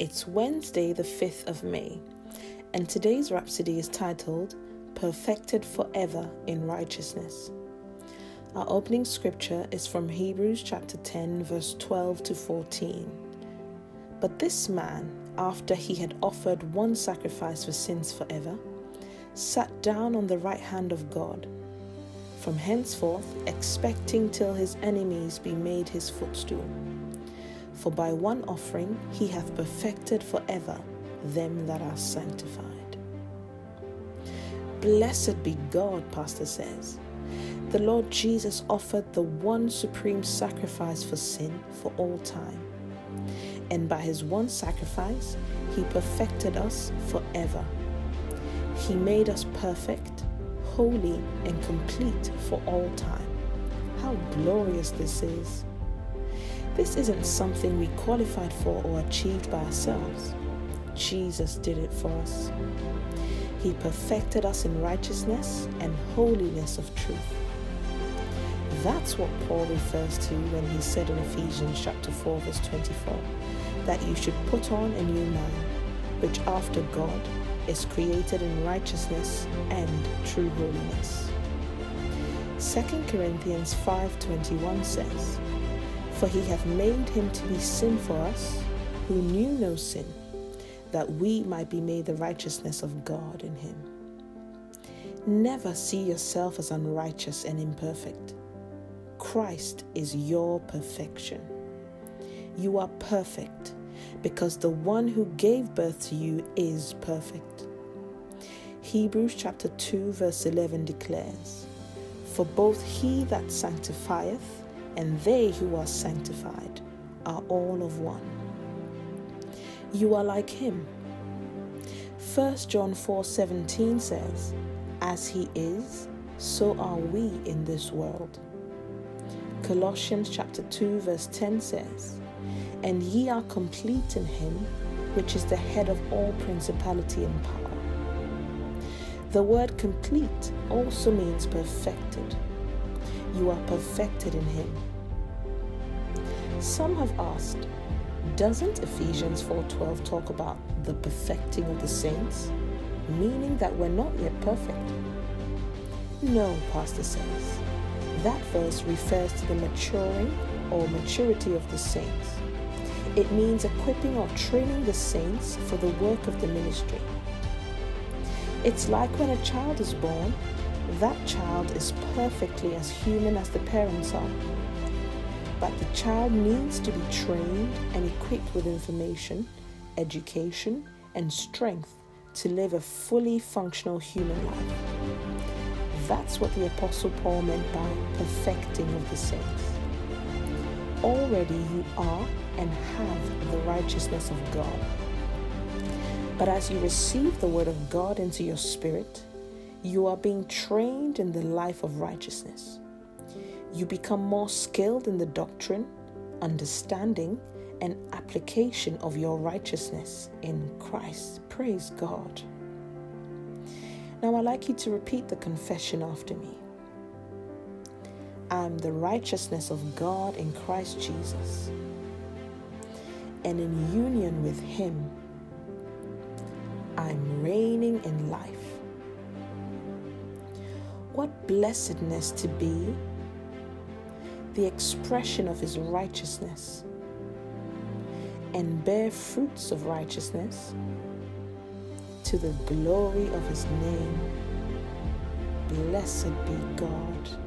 It's Wednesday, the 5th of May, and today's Rhapsody is titled Perfected Forever in Righteousness. Our opening scripture is from Hebrews chapter 10, verse 12 to 14. But this man, after he had offered one sacrifice for sins forever, sat down on the right hand of God, from henceforth expecting till his enemies be made his footstool. For by one offering he hath perfected forever them that are sanctified. Blessed be God, Pastor says. The Lord Jesus offered the one supreme sacrifice for sin for all time. And by his one sacrifice, he perfected us forever. He made us perfect, holy, and complete for all time. How glorious this is! This isn't something we qualified for or achieved by ourselves. Jesus did it for us. He perfected us in righteousness and holiness of truth. That's what Paul refers to when he said in Ephesians chapter 4 verse 24 that you should put on a new man which after God is created in righteousness and true holiness. 2 Corinthians 5:21 says, "For he hath made him to be sin for us who knew no sin, that we might be made the righteousness of God in him." Never see yourself as unrighteous and imperfect. Christ is your perfection. You are perfect because the one who gave birth to you is perfect. Hebrews chapter 2, verse 11 declares, For both he that sanctifieth and they who are sanctified are all of one. You are like him. 1 John 4 17 says, As he is, so are we in this world. Colossians chapter 2 verse 10 says, And ye are complete in him, which is the head of all principality and power. The word complete also means perfected. You are perfected in him. Some have asked, doesn't Ephesians 4:12 talk about the perfecting of the saints, meaning that we're not yet perfect? No, pastor says. That verse refers to the maturing or maturity of the saints. It means equipping or training the saints for the work of the ministry. It's like when a child is born, that child is perfectly as human as the parents are. But the child needs to be trained and equipped with information, education, and strength to live a fully functional human life. That's what the Apostle Paul meant by perfecting of the saints. Already you are and have the righteousness of God. But as you receive the Word of God into your spirit, you are being trained in the life of righteousness. You become more skilled in the doctrine, understanding, and application of your righteousness in Christ. Praise God. Now, I'd like you to repeat the confession after me. I am the righteousness of God in Christ Jesus, and in union with Him, I'm reigning in life. What blessedness to be the expression of His righteousness and bear fruits of righteousness to the glory of his name. Blessed be God.